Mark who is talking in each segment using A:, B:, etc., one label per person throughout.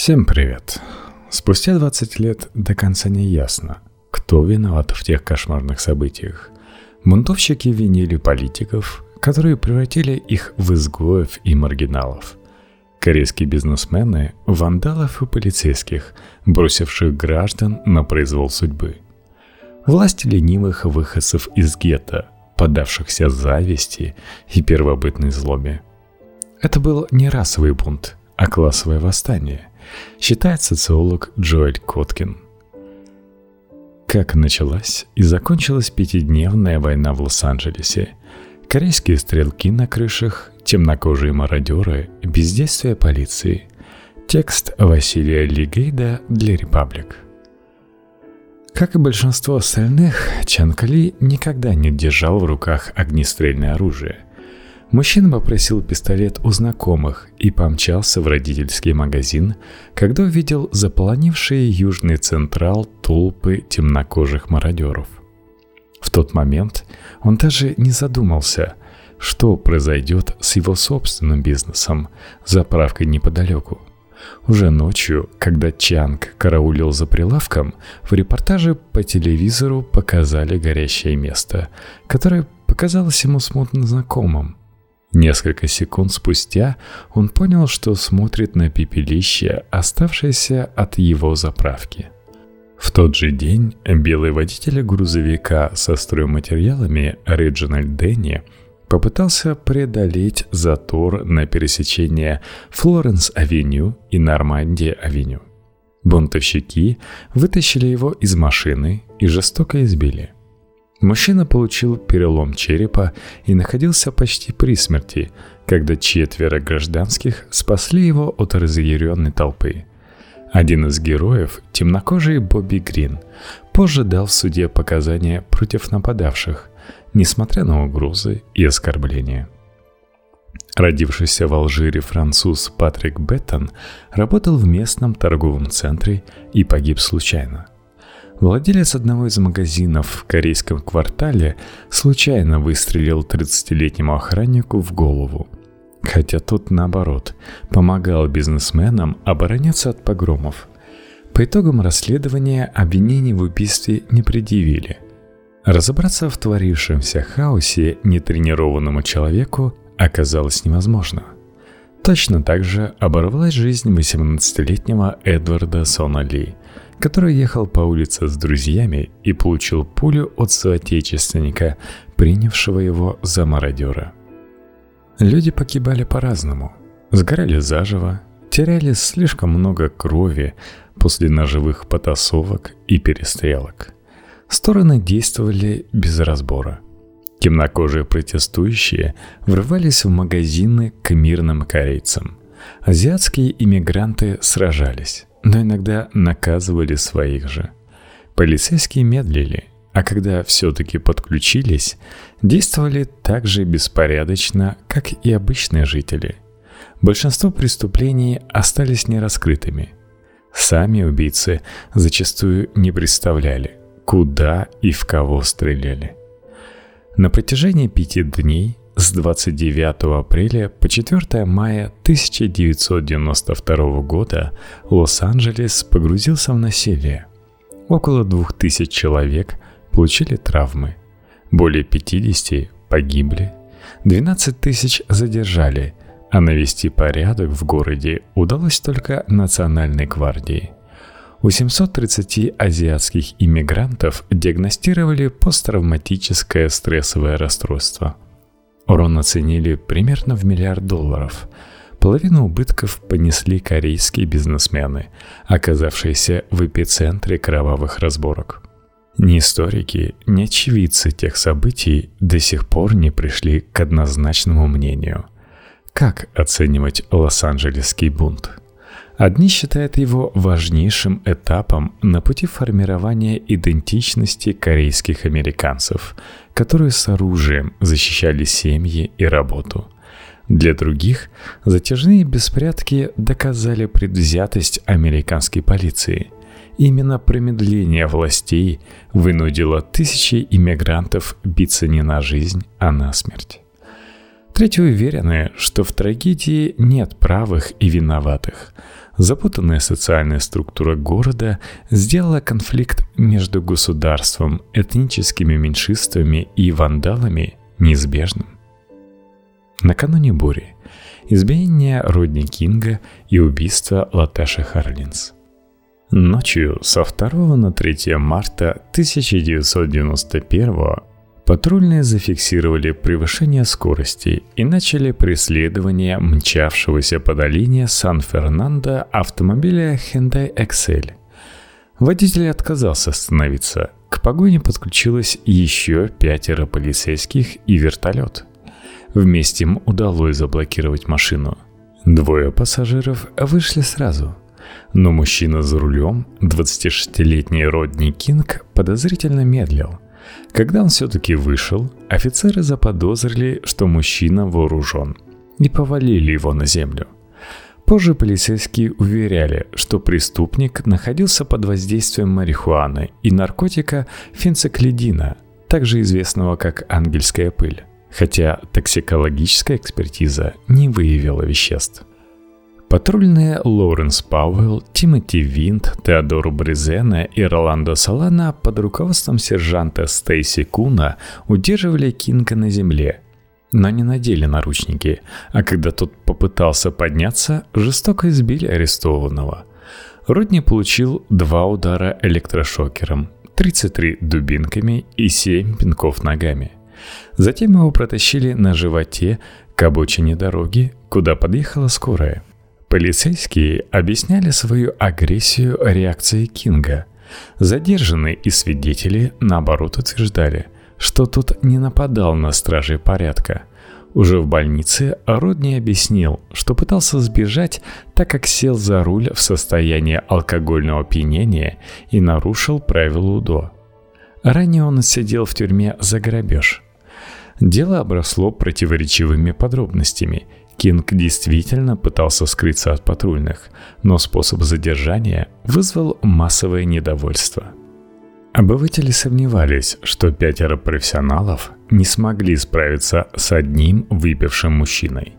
A: Всем привет. Спустя 20 лет до конца не ясно, кто виноват в тех кошмарных событиях. Бунтовщики винили политиков, которые превратили их в изгоев и маргиналов. Корейские бизнесмены – вандалов и полицейских, бросивших граждан на произвол судьбы. Власти ленивых выходцев из гетто, поддавшихся зависти и первобытной злобе. Это был не расовый бунт, а классовое восстание – считает социолог Джоэль Коткин. Как началась и закончилась пятидневная война в Лос-Анджелесе, корейские стрелки на крышах, темнокожие мародеры, бездействие полиции. Текст Василия Лигейда для «Репаблик». Как и большинство остальных, Чанкали никогда не держал в руках огнестрельное оружие – Мужчина попросил пистолет у знакомых и помчался в родительский магазин, когда увидел заполонившие Южный Централ толпы темнокожих мародеров. В тот момент он даже не задумался, что произойдет с его собственным бизнесом, заправкой неподалеку. Уже ночью, когда Чанг караулил за прилавком, в репортаже по телевизору показали горящее место, которое показалось ему смутно знакомым. Несколько секунд спустя он понял, что смотрит на пепелище, оставшееся от его заправки. В тот же день белый водитель грузовика со стройматериалами Реджинальд Дэнни попытался преодолеть затор на пересечении Флоренс-авеню и Нормандия-авеню. Бунтовщики вытащили его из машины и жестоко избили – Мужчина получил перелом черепа и находился почти при смерти, когда четверо гражданских спасли его от разъяренной толпы. Один из героев, темнокожий Бобби Грин, позже дал в суде показания против нападавших, несмотря на угрозы и оскорбления. Родившийся в Алжире француз Патрик Беттон работал в местном торговом центре и погиб случайно – Владелец одного из магазинов в корейском квартале случайно выстрелил 30-летнему охраннику в голову. Хотя тот, наоборот, помогал бизнесменам обороняться от погромов. По итогам расследования обвинений в убийстве не предъявили. Разобраться в творившемся хаосе нетренированному человеку оказалось невозможно. Точно так же оборвалась жизнь 18-летнего Эдварда Сона Ли – который ехал по улице с друзьями и получил пулю от соотечественника, принявшего его за мародера. Люди погибали по-разному. Сгорали заживо, теряли слишком много крови после ножевых потасовок и перестрелок. Стороны действовали без разбора. Темнокожие протестующие врывались в магазины к мирным корейцам. Азиатские иммигранты сражались но иногда наказывали своих же. Полицейские медлили, а когда все-таки подключились, действовали так же беспорядочно, как и обычные жители. Большинство преступлений остались нераскрытыми. Сами убийцы зачастую не представляли, куда и в кого стреляли. На протяжении пяти дней с 29 апреля по 4 мая 1992 года Лос-Анджелес погрузился в насилие. Около 2000 человек получили травмы, более 50 погибли, 12 тысяч задержали, а навести порядок в городе удалось только Национальной гвардии. У 730 азиатских иммигрантов диагностировали посттравматическое стрессовое расстройство – Урон оценили примерно в миллиард долларов. Половину убытков понесли корейские бизнесмены, оказавшиеся в эпицентре кровавых разборок. Ни историки, ни очевидцы тех событий до сих пор не пришли к однозначному мнению. Как оценивать Лос-Анджелесский бунт? Одни считают его важнейшим этапом на пути формирования идентичности корейских американцев, которые с оружием защищали семьи и работу. Для других затяжные беспорядки доказали предвзятость американской полиции. Именно промедление властей вынудило тысячи иммигрантов биться не на жизнь, а на смерть. Третьи уверены, что в трагедии нет правых и виноватых. Запутанная социальная структура города сделала конфликт между государством, этническими меньшинствами и вандалами неизбежным. Накануне бури, избиение Родни Кинга и убийство Латеши Харлинс. Ночью со 2 на 3 марта 1991 патрульные зафиксировали превышение скорости и начали преследование мчавшегося по долине Сан-Фернандо автомобиля Hyundai Excel. Водитель отказался остановиться. К погоне подключилось еще пятеро полицейских и вертолет. Вместе им удалось заблокировать машину. Двое пассажиров вышли сразу. Но мужчина за рулем, 26-летний Родни Кинг, подозрительно медлил. Когда он все-таки вышел, офицеры заподозрили, что мужчина вооружен, и повалили его на землю. Позже полицейские уверяли, что преступник находился под воздействием марихуаны и наркотика фенциклидина, также известного как ангельская пыль хотя токсикологическая экспертиза не выявила веществ. Патрульные Лоуренс Пауэлл, Тимоти Винт, Теодор Брезена и Роландо Солана под руководством сержанта Стейси Куна удерживали Кинга на земле, но не надели наручники, а когда тот попытался подняться, жестоко избили арестованного. Родни получил два удара электрошокером, 33 дубинками и 7 пинков ногами – Затем его протащили на животе к обочине дороги, куда подъехала скорая. Полицейские объясняли свою агрессию реакцией Кинга. Задержанные и свидетели, наоборот, утверждали, что тот не нападал на стражей порядка. Уже в больнице Родни объяснил, что пытался сбежать, так как сел за руль в состоянии алкогольного опьянения и нарушил правила УДО. Ранее он сидел в тюрьме за грабеж – Дело обросло противоречивыми подробностями. Кинг действительно пытался скрыться от патрульных, но способ задержания вызвал массовое недовольство. Обыватели сомневались, что пятеро профессионалов не смогли справиться с одним выпившим мужчиной.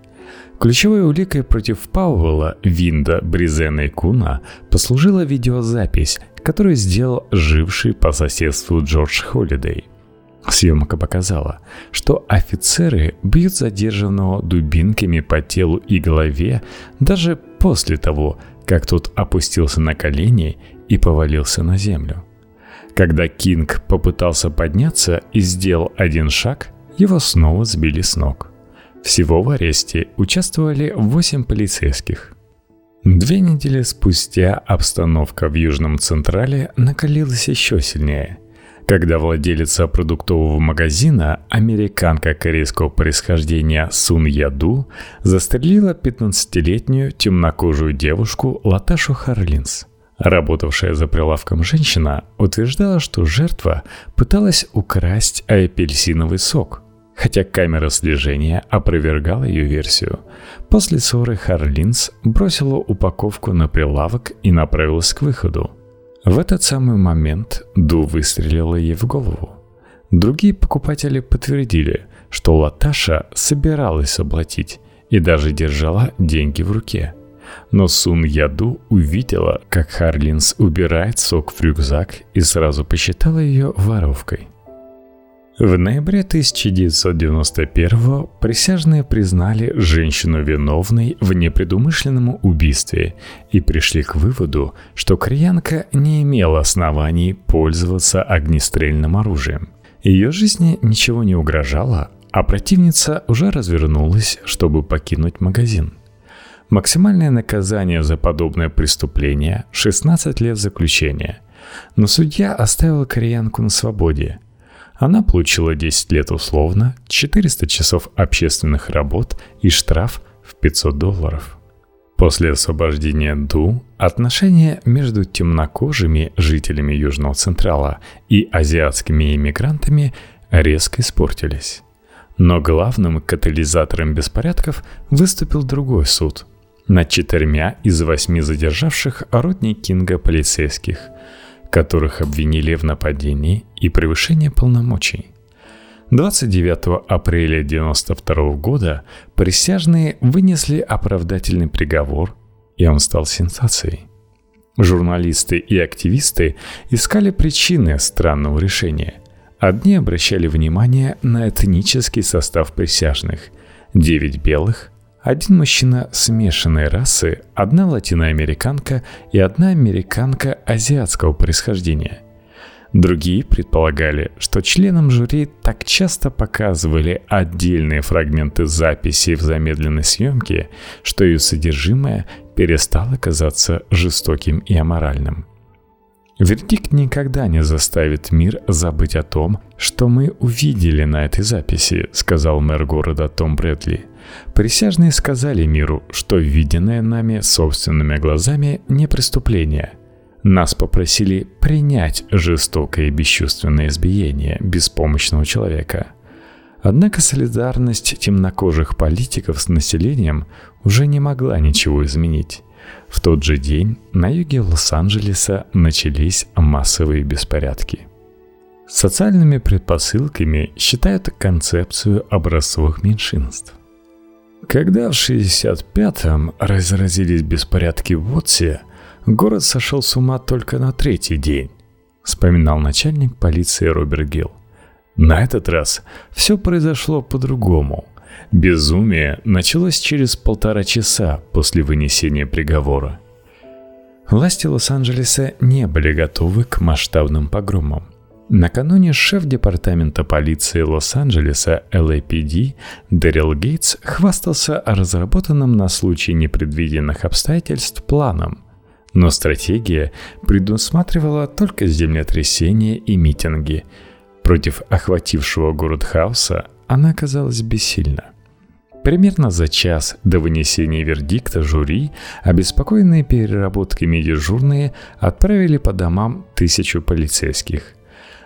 A: Ключевой уликой против Пауэлла, Винда, Бризена и Куна послужила видеозапись, которую сделал живший по соседству Джордж Холидей – Съемка показала, что офицеры бьют задержанного дубинками по телу и голове даже после того, как тот опустился на колени и повалился на землю. Когда Кинг попытался подняться и сделал один шаг, его снова сбили с ног. Всего в аресте участвовали 8 полицейских. Две недели спустя обстановка в Южном Централе накалилась еще сильнее – когда владелица продуктового магазина, американка корейского происхождения Сун Яду, застрелила 15-летнюю темнокожую девушку Латашу Харлинс. Работавшая за прилавком женщина утверждала, что жертва пыталась украсть апельсиновый сок, хотя камера слежения опровергала ее версию. После ссоры Харлинс бросила упаковку на прилавок и направилась к выходу – в этот самый момент Ду выстрелила ей в голову. Другие покупатели подтвердили, что Латаша собиралась оплатить и даже держала деньги в руке. Но Сун Яду увидела, как Харлинс убирает сок в рюкзак и сразу посчитала ее воровкой – в ноябре 1991 присяжные признали женщину виновной в непредумышленном убийстве и пришли к выводу, что кореянка не имела оснований пользоваться огнестрельным оружием. Ее жизни ничего не угрожало, а противница уже развернулась, чтобы покинуть магазин. Максимальное наказание за подобное преступление – 16 лет заключения. Но судья оставил кореянку на свободе – она получила 10 лет условно, 400 часов общественных работ и штраф в 500 долларов. После освобождения Ду отношения между темнокожими жителями Южного Централа и азиатскими иммигрантами резко испортились. Но главным катализатором беспорядков выступил другой суд над четырьмя из восьми задержавших Родни Кинга полицейских – которых обвинили в нападении и превышении полномочий. 29 апреля 1992 года присяжные вынесли оправдательный приговор, и он стал сенсацией. Журналисты и активисты искали причины странного решения. Одни обращали внимание на этнический состав присяжных. Девять белых, один мужчина смешанной расы, одна латиноамериканка и одна американка азиатского происхождения. Другие предполагали, что членам жюри так часто показывали отдельные фрагменты записи в замедленной съемке, что ее содержимое перестало казаться жестоким и аморальным. Вердикт никогда не заставит мир забыть о том, что мы увидели на этой записи, сказал мэр города Том Брэдли. Присяжные сказали миру, что виденное нами собственными глазами не преступление. Нас попросили принять жестокое и бесчувственное избиение беспомощного человека. Однако солидарность темнокожих политиков с населением уже не могла ничего изменить. В тот же день на юге Лос-Анджелеса начались массовые беспорядки. Социальными предпосылками считают концепцию образцовых меньшинств. Когда в 65-м разразились беспорядки в Вотсе, город сошел с ума только на третий день, вспоминал начальник полиции Роберт Гилл. На этот раз все произошло по-другому. Безумие началось через полтора часа после вынесения приговора. Власти Лос-Анджелеса не были готовы к масштабным погромам. Накануне шеф департамента полиции Лос-Анджелеса LAPD Дэрил Гейтс хвастался о разработанном на случай непредвиденных обстоятельств планом. Но стратегия предусматривала только землетрясения и митинги. Против охватившего город хаоса она оказалась бессильна. Примерно за час до вынесения вердикта жюри, обеспокоенные переработками дежурные отправили по домам тысячу полицейских.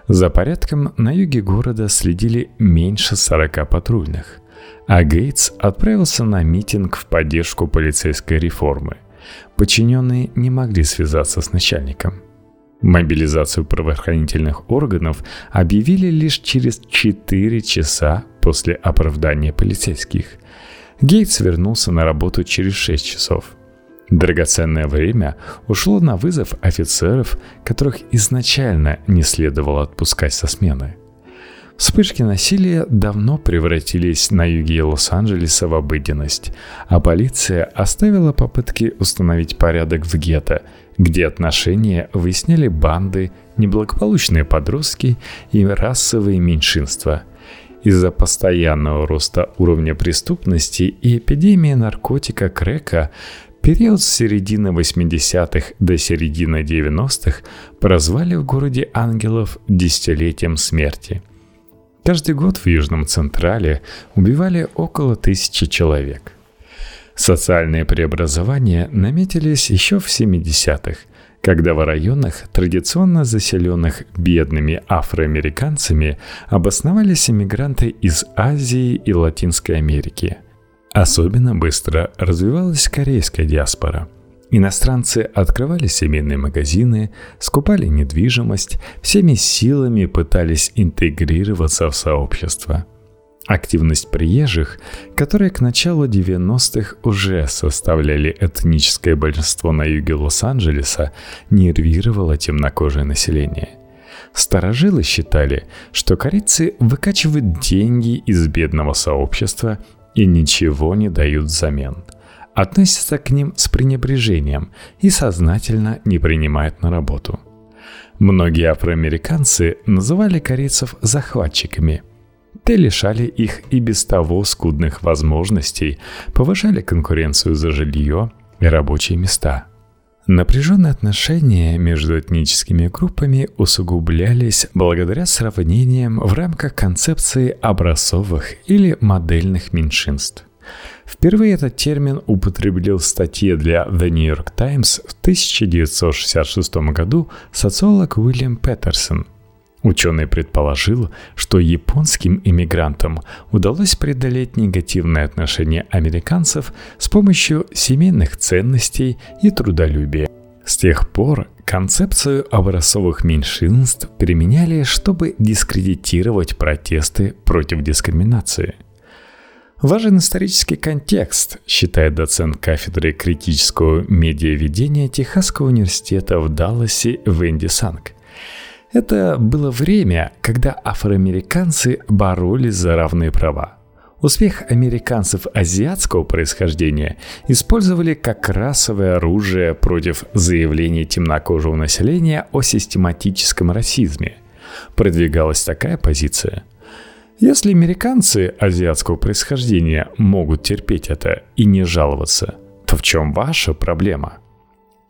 A: За порядком на юге города следили меньше 40 патрульных. А Гейтс отправился на митинг в поддержку полицейской реформы. Подчиненные не могли связаться с начальником. Мобилизацию правоохранительных органов объявили лишь через 4 часа после оправдания полицейских. Гейтс вернулся на работу через 6 часов – Драгоценное время ушло на вызов офицеров, которых изначально не следовало отпускать со смены. Вспышки насилия давно превратились на юге Лос-Анджелеса в обыденность, а полиция оставила попытки установить порядок в гетто, где отношения выясняли банды, неблагополучные подростки и расовые меньшинства. Из-за постоянного роста уровня преступности и эпидемии наркотика крека Период с середины 80-х до середины 90-х прозвали в городе ангелов десятилетием смерти. Каждый год в Южном Централе убивали около тысячи человек. Социальные преобразования наметились еще в 70-х, когда в районах, традиционно заселенных бедными афроамериканцами, обосновались иммигранты из Азии и Латинской Америки – Особенно быстро развивалась корейская диаспора. Иностранцы открывали семейные магазины, скупали недвижимость, всеми силами пытались интегрироваться в сообщество. Активность приезжих, которые к началу 90-х уже составляли этническое большинство на юге Лос-Анджелеса, нервировала темнокожее население – Старожилы считали, что корейцы выкачивают деньги из бедного сообщества и ничего не дают взамен. Относятся к ним с пренебрежением и сознательно не принимают на работу. Многие афроамериканцы называли корейцев захватчиками. Те лишали их и без того скудных возможностей, повышали конкуренцию за жилье и рабочие места – Напряженные отношения между этническими группами усугублялись благодаря сравнениям в рамках концепции образцовых или модельных меньшинств. Впервые этот термин употребил в статье для The New York Times в 1966 году социолог Уильям Петерсон – Ученый предположил, что японским иммигрантам удалось преодолеть негативное отношение американцев с помощью семейных ценностей и трудолюбия. С тех пор концепцию образцовых меньшинств применяли, чтобы дискредитировать протесты против дискриминации. Важен исторический контекст, считает доцент кафедры критического медиаведения Техасского университета в Далласе Венди Санг. Это было время, когда афроамериканцы боролись за равные права – Успех американцев азиатского происхождения использовали как расовое оружие против заявлений темнокожего населения о систематическом расизме. Продвигалась такая позиция. Если американцы азиатского происхождения могут терпеть это и не жаловаться, то в чем ваша проблема –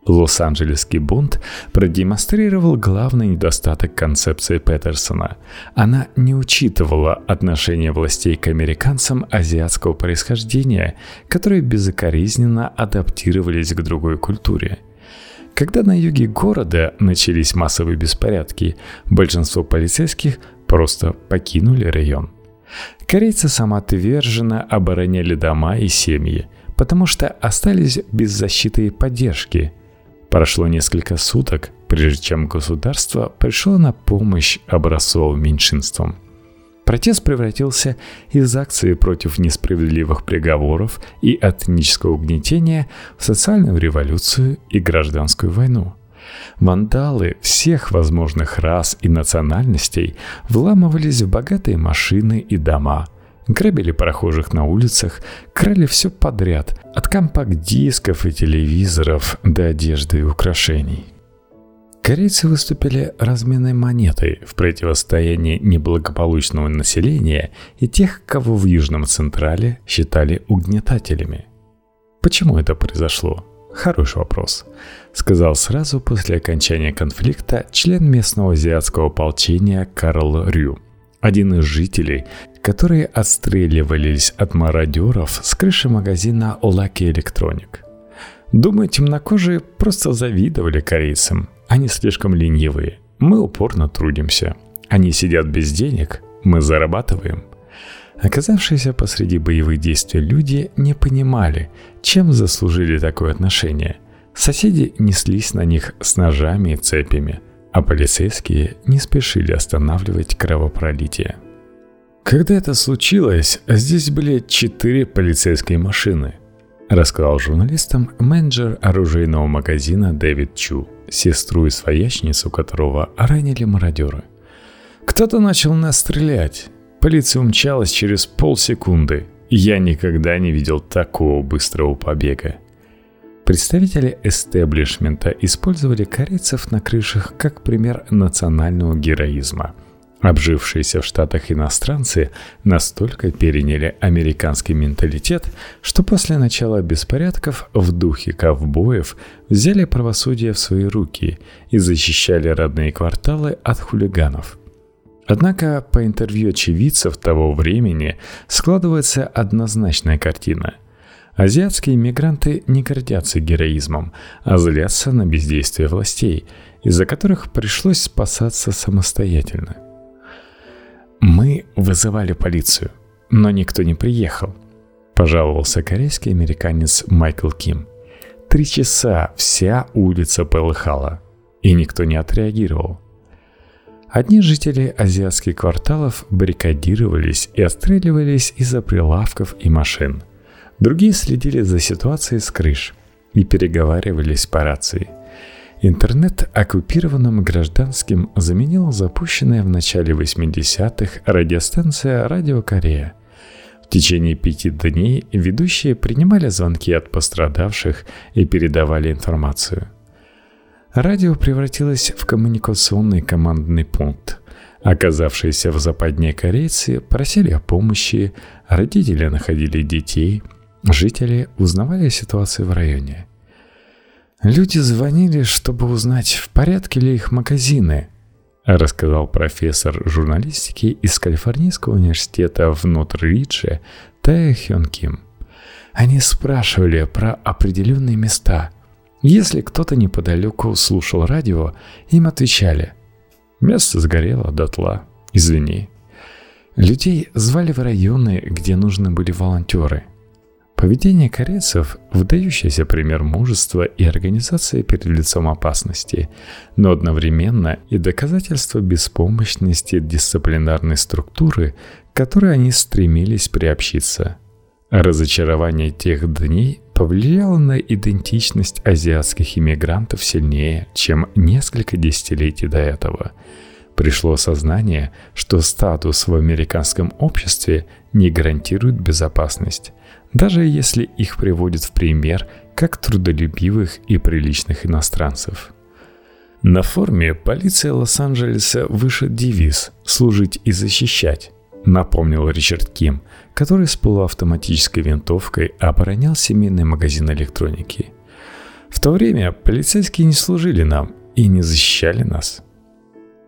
A: Лос-Анджелесский бунт продемонстрировал главный недостаток концепции Петерсона. Она не учитывала отношение властей к американцам азиатского происхождения, которые безукоризненно адаптировались к другой культуре. Когда на юге города начались массовые беспорядки, большинство полицейских просто покинули район. Корейцы самоотверженно обороняли дома и семьи, потому что остались без защиты и поддержки – Прошло несколько суток, прежде чем государство пришло на помощь образцовым меньшинствам. Протест превратился из акции против несправедливых приговоров и этнического угнетения в социальную революцию и гражданскую войну. Вандалы всех возможных рас и национальностей вламывались в богатые машины и дома, Грабили прохожих на улицах, крали все подряд, от компакт-дисков и телевизоров до одежды и украшений. Корейцы выступили разменной монетой в противостоянии неблагополучного населения и тех, кого в Южном Централе считали угнетателями. Почему это произошло? Хороший вопрос, сказал сразу после окончания конфликта член местного азиатского ополчения Карл Рю, один из жителей, которые отстреливались от мародеров с крыши магазина Lucky Electronic. Думаю, темнокожие просто завидовали корейцам. Они слишком ленивые. Мы упорно трудимся. Они сидят без денег, мы зарабатываем. Оказавшиеся посреди боевых действий люди не понимали, чем заслужили такое отношение. Соседи неслись на них с ножами и цепями, а полицейские не спешили останавливать кровопролитие. Когда это случилось, здесь были четыре полицейские машины, рассказал журналистам менеджер оружейного магазина Дэвид Чу, сестру и своячницу которого ранили мародеры. Кто-то начал нас стрелять. Полиция умчалась через полсекунды. Я никогда не видел такого быстрого побега. Представители эстеблишмента использовали корейцев на крышах как пример национального героизма – Обжившиеся в Штатах иностранцы настолько переняли американский менталитет, что после начала беспорядков в духе ковбоев взяли правосудие в свои руки и защищали родные кварталы от хулиганов. Однако по интервью очевидцев того времени складывается однозначная картина. Азиатские мигранты не гордятся героизмом, а злятся на бездействие властей, из-за которых пришлось спасаться самостоятельно. Мы вызывали полицию, но никто не приехал, пожаловался корейский американец Майкл Ким. Три часа вся улица полыхала, и никто не отреагировал. Одни жители азиатских кварталов баррикадировались и отстреливались из-за прилавков и машин. Другие следили за ситуацией с крыш и переговаривались по рации – Интернет оккупированным гражданским заменила запущенная в начале 80-х радиостанция «Радио Корея». В течение пяти дней ведущие принимали звонки от пострадавших и передавали информацию. Радио превратилось в коммуникационный командный пункт. Оказавшиеся в западне корейцы просили о помощи, родители находили детей, жители узнавали о ситуации в районе – Люди звонили, чтобы узнать, в порядке ли их магазины, рассказал профессор журналистики из Калифорнийского университета в Нотр-Ридже Тая Хён Ким. Они спрашивали про определенные места. Если кто-то неподалеку слушал радио, им отвечали «Место сгорело дотла, извини». Людей звали в районы, где нужны были волонтеры. Поведение корейцев – выдающийся пример мужества и организации перед лицом опасности, но одновременно и доказательство беспомощности дисциплинарной структуры, к которой они стремились приобщиться. Разочарование тех дней повлияло на идентичность азиатских иммигрантов сильнее, чем несколько десятилетий до этого. Пришло осознание, что статус в американском обществе не гарантирует безопасность, даже если их приводят в пример как трудолюбивых и приличных иностранцев. На форме полиции Лос-Анджелеса вышит девиз «Служить и защищать», напомнил Ричард Ким, который с полуавтоматической винтовкой оборонял семейный магазин электроники. В то время полицейские не служили нам и не защищали нас.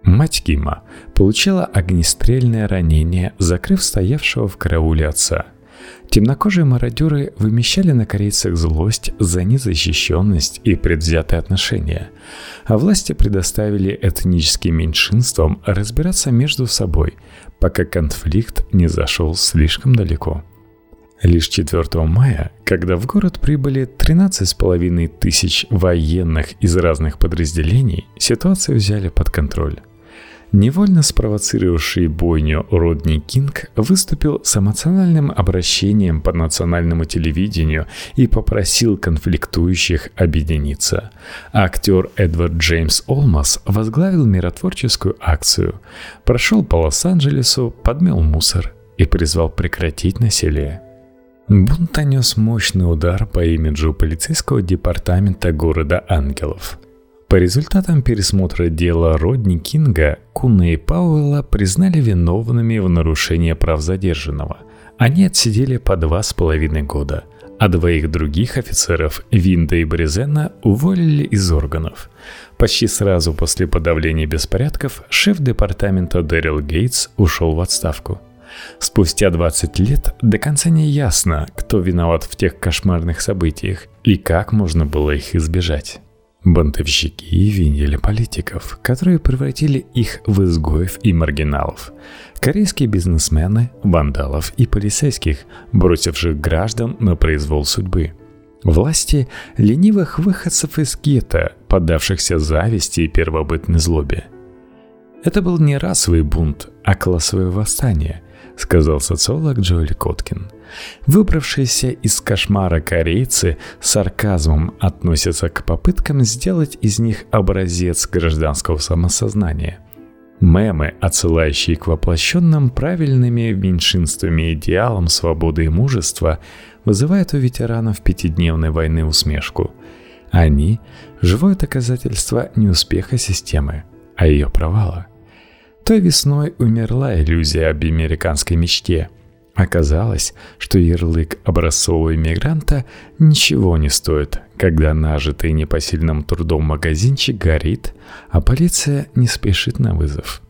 A: Мать Кима получила огнестрельное ранение, закрыв стоявшего в карауле отца – Темнокожие мародеры вымещали на корейцах злость за незащищенность и предвзятые отношения, а власти предоставили этническим меньшинствам разбираться между собой, пока конфликт не зашел слишком далеко. Лишь 4 мая, когда в город прибыли 13,5 тысяч военных из разных подразделений, ситуацию взяли под контроль. Невольно спровоцировавший бойню Родни Кинг выступил с эмоциональным обращением по национальному телевидению и попросил конфликтующих объединиться. Актер Эдвард Джеймс Олмас возглавил миротворческую акцию, прошел по Лос-Анджелесу, подмел мусор и призвал прекратить насилие. Бунт нанес мощный удар по имиджу полицейского департамента города Ангелов – по результатам пересмотра дела Родни Кинга, Куна и Пауэлла признали виновными в нарушении прав задержанного. Они отсидели по два с половиной года, а двоих других офицеров, Винда и Брезена, уволили из органов. Почти сразу после подавления беспорядков шеф департамента Дэрил Гейтс ушел в отставку. Спустя 20 лет до конца не ясно, кто виноват в тех кошмарных событиях и как можно было их избежать. Бунтовщики винили политиков, которые превратили их в изгоев и маргиналов. Корейские бизнесмены, вандалов и полицейских, бросивших граждан на произвол судьбы. Власти ленивых выходцев из гетто, поддавшихся зависти и первобытной злобе. Это был не расовый бунт, а классовое восстание, сказал социолог Джоэль Коткин. Выбравшиеся из кошмара корейцы с сарказмом относятся к попыткам сделать из них образец гражданского самосознания. Мемы, отсылающие к воплощенным правильными меньшинствами идеалам свободы и мужества, вызывают у ветеранов пятидневной войны усмешку. Они – живое доказательство неуспеха системы, а ее провала. Той весной умерла иллюзия об американской мечте – Оказалось, что ярлык образцового иммигранта ничего не стоит, когда нажитый непосильным трудом магазинчик горит, а полиция не спешит на вызов.